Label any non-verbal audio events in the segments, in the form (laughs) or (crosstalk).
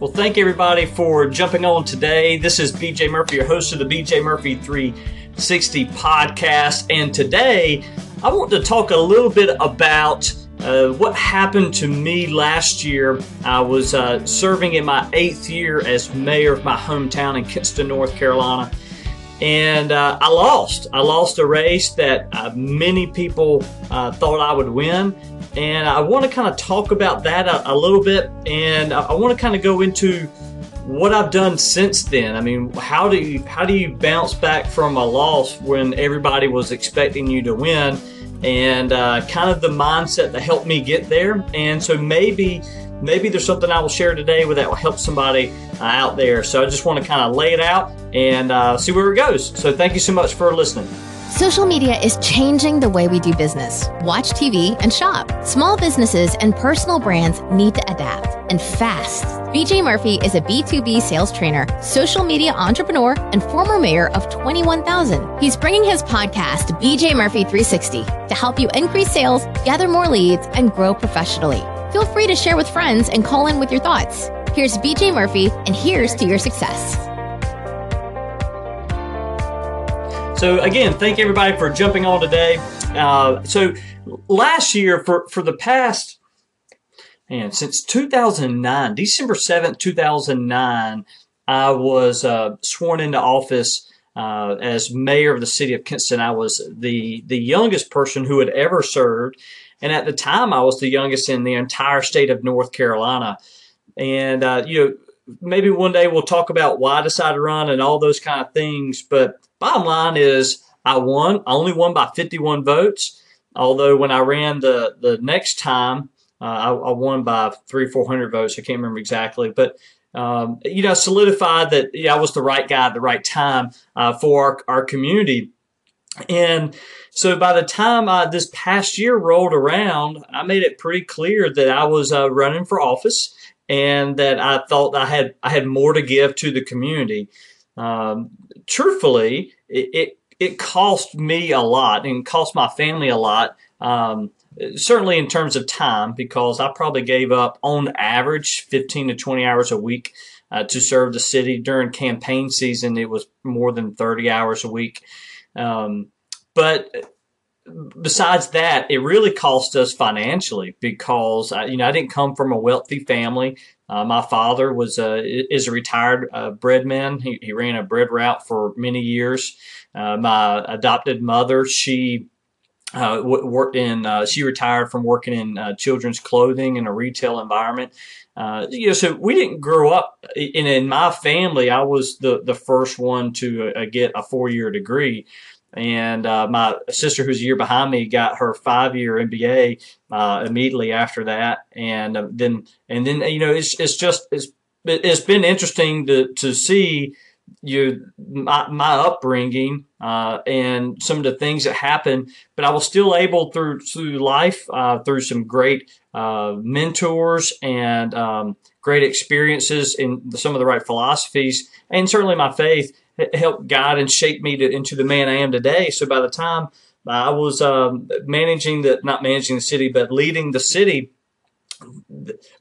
Well, thank everybody for jumping on today. This is BJ Murphy, your host of the BJ Murphy 360 podcast. And today I want to talk a little bit about uh, what happened to me last year. I was uh, serving in my eighth year as mayor of my hometown in Kinston, North Carolina. And uh, I lost. I lost a race that uh, many people uh, thought I would win and I want to kind of talk about that a, a little bit, and I, I want to kind of go into what I've done since then. I mean, how do you how do you bounce back from a loss when everybody was expecting you to win, and uh, kind of the mindset that helped me get there. And so maybe maybe there's something I will share today that will help somebody uh, out there. So I just want to kind of lay it out and uh, see where it goes. So thank you so much for listening. Social media is changing the way we do business, watch TV, and shop. Small businesses and personal brands need to adapt and fast. BJ Murphy is a B2B sales trainer, social media entrepreneur, and former mayor of 21,000. He's bringing his podcast, BJ Murphy 360, to help you increase sales, gather more leads, and grow professionally. Feel free to share with friends and call in with your thoughts. Here's BJ Murphy, and here's to your success. So again, thank everybody for jumping on today. Uh, so last year, for for the past, man, since 2009, December 7th, 2009, I was uh, sworn into office uh, as mayor of the city of Kinston. I was the the youngest person who had ever served, and at the time, I was the youngest in the entire state of North Carolina. And uh, you know, maybe one day we'll talk about why I decided to run and all those kind of things. But bottom line is, I won. I only won by 51 votes. Although when I ran the the next time, uh, I, I, won by three, four hundred votes. I can't remember exactly, but um, you know, solidified that yeah, I was the right guy at the right time uh, for our, our community. And so by the time this past year rolled around, I made it pretty clear that I was uh, running for office and that I thought I had I had more to give to the community. Um, truthfully, it, it, it cost me a lot and cost my family a lot. Um, certainly in terms of time, because I probably gave up on average 15 to 20 hours a week uh, to serve the city during campaign season. It was more than 30 hours a week. Um, but besides that, it really cost us financially because uh, you know I didn't come from a wealthy family. Uh, my father was a is a retired uh, breadman. He, he ran a bread route for many years. Uh, my adopted mother, she uh, worked in. Uh, she retired from working in children's clothing in a retail environment. you know, so we didn't grow up. In my family, I was the the first one to get a four year degree and uh, my sister who's a year behind me got her five year MBA uh, immediately after that, and uh, then and then you know it's it's just it's it's been interesting to to see you my, my upbringing uh, and some of the things that happened, but I was still able through through life uh, through some great uh, mentors and um, great experiences in some of the right philosophies and certainly my faith helped guide and shape me to, into the man I am today. So by the time I was um, managing the, not managing the city, but leading the city,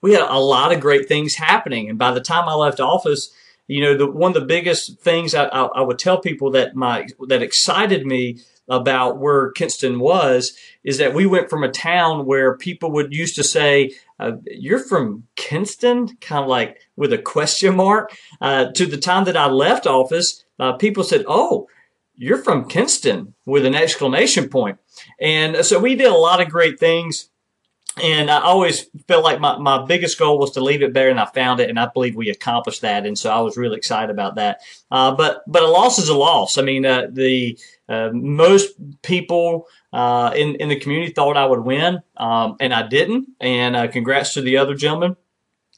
we had a lot of great things happening. And by the time I left office, you know, the, one of the biggest things I, I, I would tell people that my, that excited me about where Kinston was is that we went from a town where people would used to say, uh, "You're from Kinston," kind of like with a question mark, uh, to the time that I left office, uh, people said, "Oh, you're from Kinston," with an exclamation point. And so we did a lot of great things. And I always felt like my, my biggest goal was to leave it better, and I found it, and I believe we accomplished that. And so I was really excited about that. Uh, but but a loss is a loss. I mean, uh, the uh, most people uh, in in the community thought I would win, um, and I didn't. And uh, congrats to the other gentleman.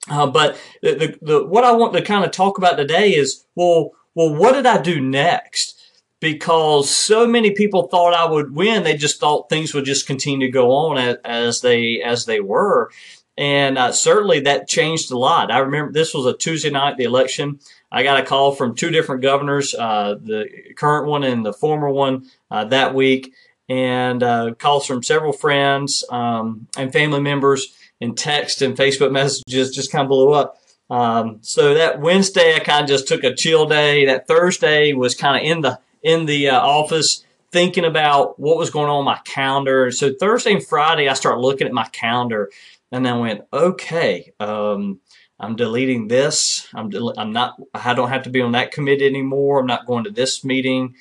Uh, but the, the, the, what I want to kind of talk about today is well, well, what did I do next? Because so many people thought I would win, they just thought things would just continue to go on as, as they as they were, and uh, certainly that changed a lot. I remember this was a Tuesday night, the election. I got a call from two different governors, uh, the current one and the former one, uh, that week, and uh, calls from several friends um, and family members, and text and Facebook messages just kind of blew up. Um, so that Wednesday, I kind of just took a chill day. That Thursday was kind of in the in the uh, office thinking about what was going on, my calendar. So Thursday and Friday, I start looking at my calendar, and I went, okay, um, I'm deleting this. I'm del- I'm not. I don't have to be on that committee anymore. I'm not going to this meeting,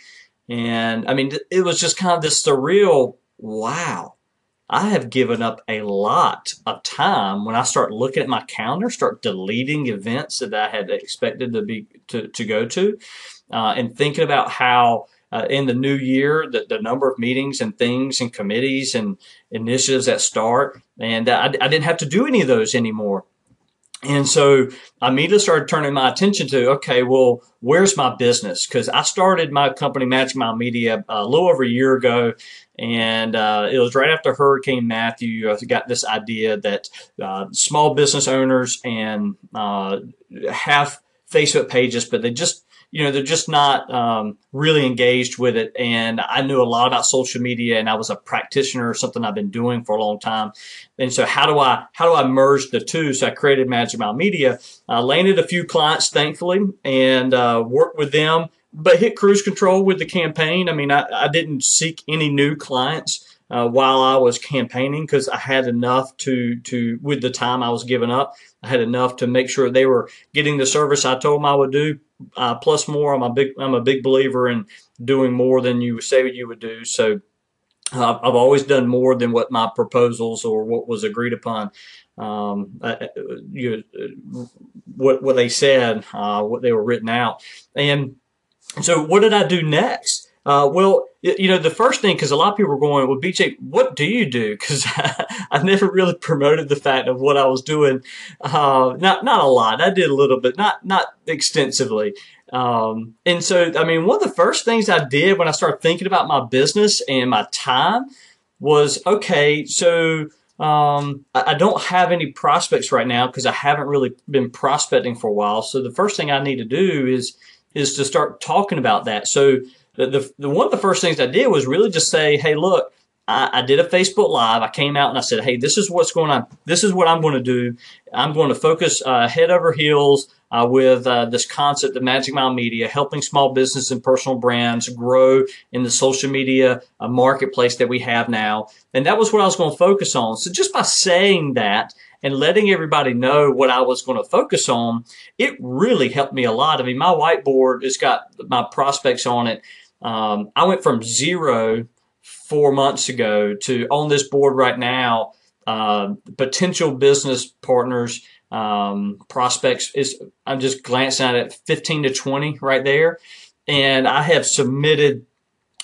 and I mean, it was just kind of this surreal. Wow, I have given up a lot of time when I start looking at my calendar, start deleting events that I had expected to be to, to go to, uh, and thinking about how uh, in the new year the, the number of meetings and things and committees and initiatives that start, and I, I didn't have to do any of those anymore. And so I immediately started turning my attention to, okay, well, where's my business? Because I started my company, Magic Mile Media, a little over a year ago. And uh, it was right after Hurricane Matthew. I got this idea that uh, small business owners and uh, have Facebook pages, but they just you know, they're just not um, really engaged with it. And I knew a lot about social media, and I was a practitioner, something I've been doing for a long time. And so, how do I how do I merge the two? So I created Magic Mile Media, I landed a few clients, thankfully, and uh, worked with them. But hit cruise control with the campaign. I mean, I, I didn't seek any new clients. Uh, while I was campaigning because I had enough to to with the time I was giving up, I had enough to make sure they were getting the service I told them I would do uh, plus more. I'm a big I'm a big believer in doing more than you say you would do. So uh, I've always done more than what my proposals or what was agreed upon. Um, you, what what they said, uh, what they were written out, and so what did I do next? Uh, well, you know, the first thing, because a lot of people were going, well, BJ, what do you do? Because (laughs) I never really promoted the fact of what I was doing. Uh, not not a lot. I did a little bit, not not extensively. Um, and so, I mean, one of the first things I did when I started thinking about my business and my time was, okay, so um, I, don't have any prospects right now because I haven't really been prospecting for a while. So the first thing I need to do is is to start talking about that. So the, the, the, one of the first things I did was really just say, hey, look, I, I, did a Facebook Live. I came out and I said, hey, this is what's going on. This is what I'm going to do. I'm going to focus uh, head over heels uh, with uh, this concept of Magic Mile Media, helping small business and personal brands grow in the social media uh, marketplace that we have now. And that was what I was going to focus on. So just by saying that, and letting everybody know what I was going to focus on, it really helped me a lot. I mean, my whiteboard has got my prospects on it um, I went from zero four months ago to on this board right now. Uh, potential business partners, um, prospects is I'm just glancing at it, 15 to 20 right there, and I have submitted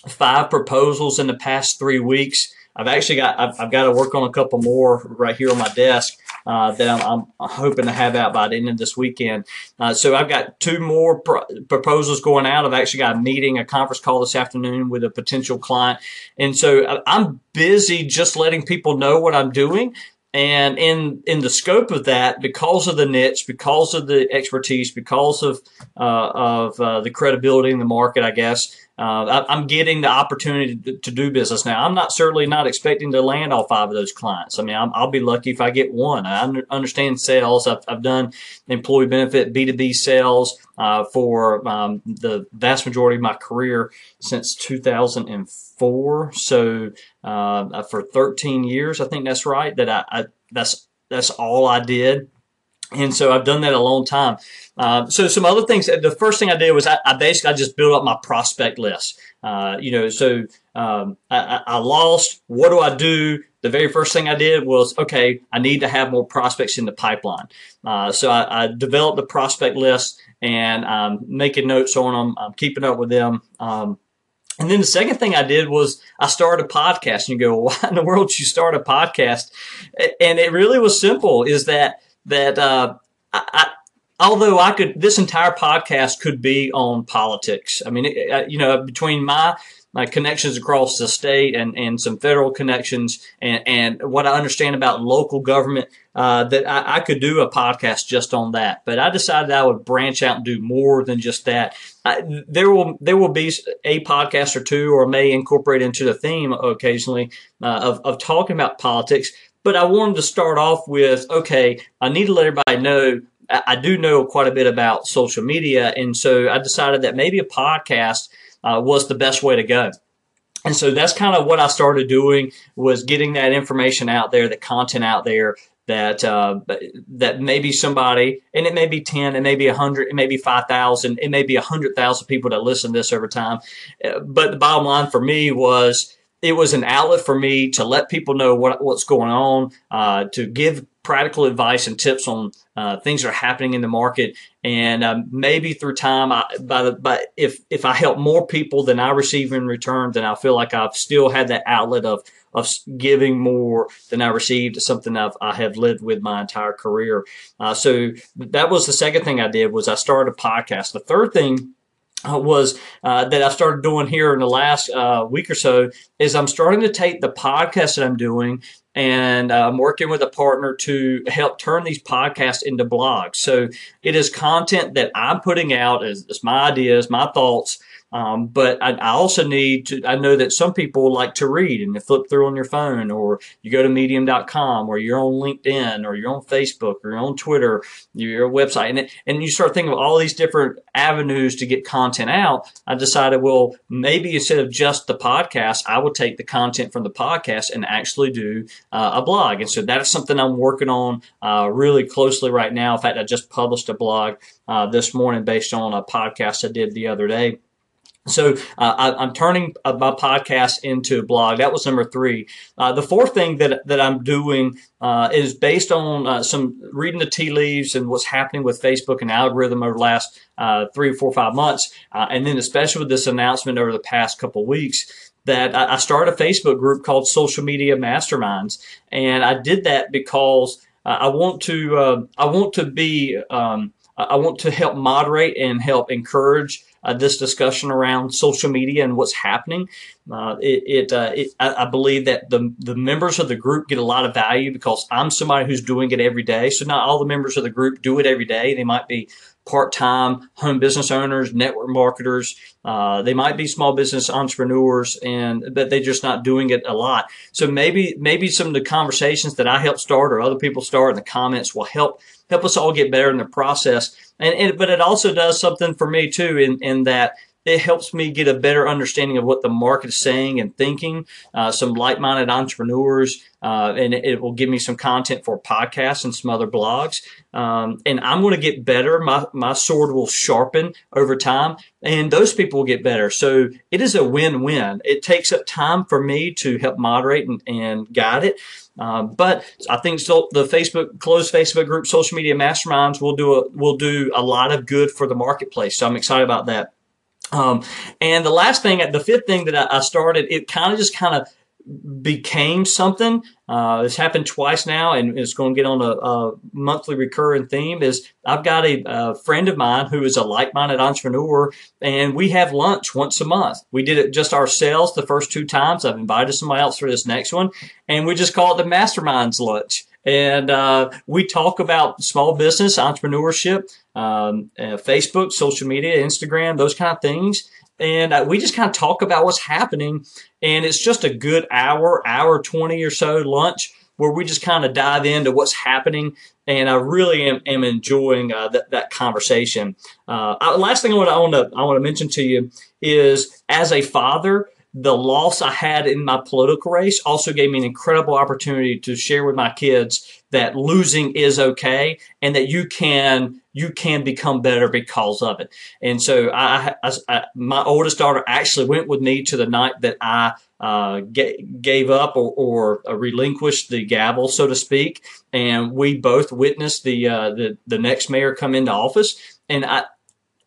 five proposals in the past three weeks. I've actually got I've, I've got to work on a couple more right here on my desk uh, that I'm, I'm, hoping to have out by the end of this weekend. Uh, so I've got two more pro- proposals going out. I've actually got a meeting, a conference call this afternoon with a potential client, and so uh, I'm busy just letting people know what I'm doing. And in in the scope of that, because of the niche, because of the expertise, because of uh, of uh, the credibility in the market, I guess uh, I, am getting the opportunity to, to, do business now. I'm not certainly not expecting to land all five of those clients. I mean, i will be lucky if I get one. I under, understand sales. I've, I've, done employee benefit B2B sales uh, for um, the vast majority of my career since 2004. So uh, for 13 years, I think that's right. That I, I that's that's all I did and so I've done that a long time. Uh, so some other things. The first thing I did was I, I basically I just built up my prospect list. Uh, you know, so um, I, I, lost. What do I do? The very first thing I did was okay. I need to have more prospects in the pipeline. Uh, so I, I, developed the prospect list and I'm making notes on them. I'm keeping up with them. Um, and then the second thing I did was I started a podcast. And you go, (laughs) why in the world did you start a podcast? And it really was simple. Is that that uh, I, I, although I could, this entire podcast could be on politics. I mean, it, uh, you know, between my my connections across the state and, and some federal connections and, and what I understand about local government, uh, that I, I, could do a podcast just on that. But I decided I would branch out and do more than just that. I, there will there will be a podcast or two, or may incorporate into the theme occasionally uh, of of talking about politics. But I wanted to start off with okay, I need to let everybody know I, do know quite a bit about social media, and so I decided that maybe a podcast uh, was the best way to go. And so that's kind of what I started doing was getting that information out there, the content out there that uh, that maybe somebody, and it may be ten, it may be a hundred, it may be five thousand, it may be a hundred thousand people that listen to this over time. Uh, but the bottom line for me was it was an outlet for me to let people know what, what's going on, uh, to give practical advice and tips on uh, things that are happening in the market, and um, maybe through time, I, by the, but if if I help more people than I receive in return, then I feel like I've still had that outlet of of giving more than I received. Something I've, I have lived with my entire career. Uh, so that was the second thing I did was I started a podcast. The third thing was uh, that I started doing here in the last uh, week or so is I'm starting to take the podcast that I'm doing and uh, I'm working with a partner to help turn these podcasts into blogs. So it is content that I'm putting out as, as my ideas, my thoughts um, but I, I, also need to, I know that some people like to read and flip through on your phone or you go to medium.com or you're on LinkedIn or you're on Facebook or you're on Twitter, your website. And, and you start thinking of all these different avenues to get content out. I decided, well, maybe instead of just the podcast, I would take the content from the podcast and actually do uh, a blog. And so that's something I'm working on uh, really closely right now. In fact, I just published a blog uh, this morning based on a podcast I did the other day. So uh, I, am turning my podcast into a blog. That was number three. Uh, the fourth thing that that I'm doing uh, is based on some reading the tea leaves and what's happening with Facebook and algorithm over the last three or four or five months, and then especially with this announcement over the past couple weeks that I, started a Facebook group called Social Media Masterminds, and I did that because I want to I want to be um, I want to help moderate and help encourage uh, this discussion around social media and what's happening. Uh, it, it, uh, it I, believe that the the members of the group get a lot of value because I'm somebody who's doing it every day. So not all the members of the group do it every day. They might be part-time home business owners, network marketers. Uh, they might be small business entrepreneurs, and but they're just not doing it a lot. So maybe maybe some of the conversations that I help start or other people start in the comments will help help us all get better in the process. And, and but it also does something for me too, in in that it helps me get a better understanding of what the market is saying and thinking. Uh, some like-minded entrepreneurs, uh, and it, will give me some content for podcasts and some other blogs. Um, and I'm going to get better. My my sword will sharpen over time, and those people will get better. So it is a win-win. It takes up time for me to help moderate and, and guide it. Um, but I think so, the Facebook closed Facebook group, social media masterminds will do a, will do a lot of good for the marketplace. So I'm excited about that. Um, and the last thing, the fifth thing that I, I started, it kind of just kind of became something. Uh, it's happened twice now, and it's going to get on a, a monthly recurring theme. Is I've got a, a, friend of mine who is a like-minded entrepreneur, and we have lunch once a month. We did it just ourselves the first two times. I've invited somebody else for this next one, and we just call it the Masterminds Lunch. And uh, we talk about small business, entrepreneurship, um, uh, Facebook, social media, Instagram, those kind of things. And uh, we just kind of talk about what's happening. And it's just a good hour, hour 20 or so lunch where we just kind of dive into what's happening. And I really am, am enjoying uh, that, that conversation. Uh, last thing I want, to, I want to I want to mention to you is as a father, the loss I had in my political race also gave me an incredible opportunity to share with my kids that losing is okay and that you can you can become better because of it. And so I, I, I my oldest daughter actually went with me to the night that I uh, gave up or, or uh, relinquished the gavel, so to speak, and we both witnessed the uh, the the next mayor come into office. And I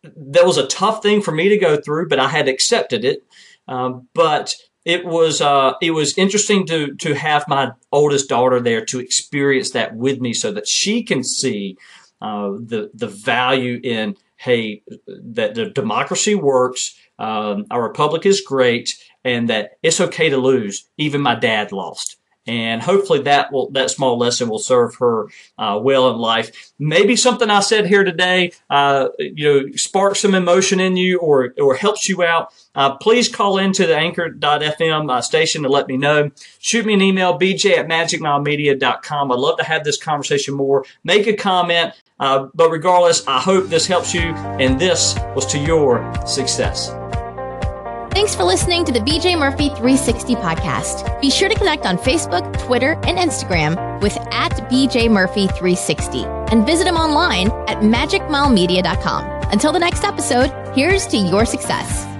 that was a tough thing for me to go through, but I had accepted it um, but it was uh, it was interesting to to have my oldest daughter there to experience that with me, so that she can see uh, the the value in hey that the democracy works, um, our republic is great, and that it's okay to lose. Even my dad lost. And hopefully that will that small lesson will serve her uh, well in life. Maybe something I said here today, uh, you know, sparks some emotion in you or or helps you out. Uh, please call into the anchor.fm uh, station to let me know. Shoot me an email, bj at magicmilemedia.com. I'd love to have this conversation more. Make a comment. Uh, but regardless, I hope this helps you and this was to your success. Thanks for listening to the BJ Murphy 360 podcast. Be sure to connect on Facebook, Twitter, and Instagram with at BJ Murphy 360 and visit him online at magicmilemedia.com. Until the next episode, here's to your success.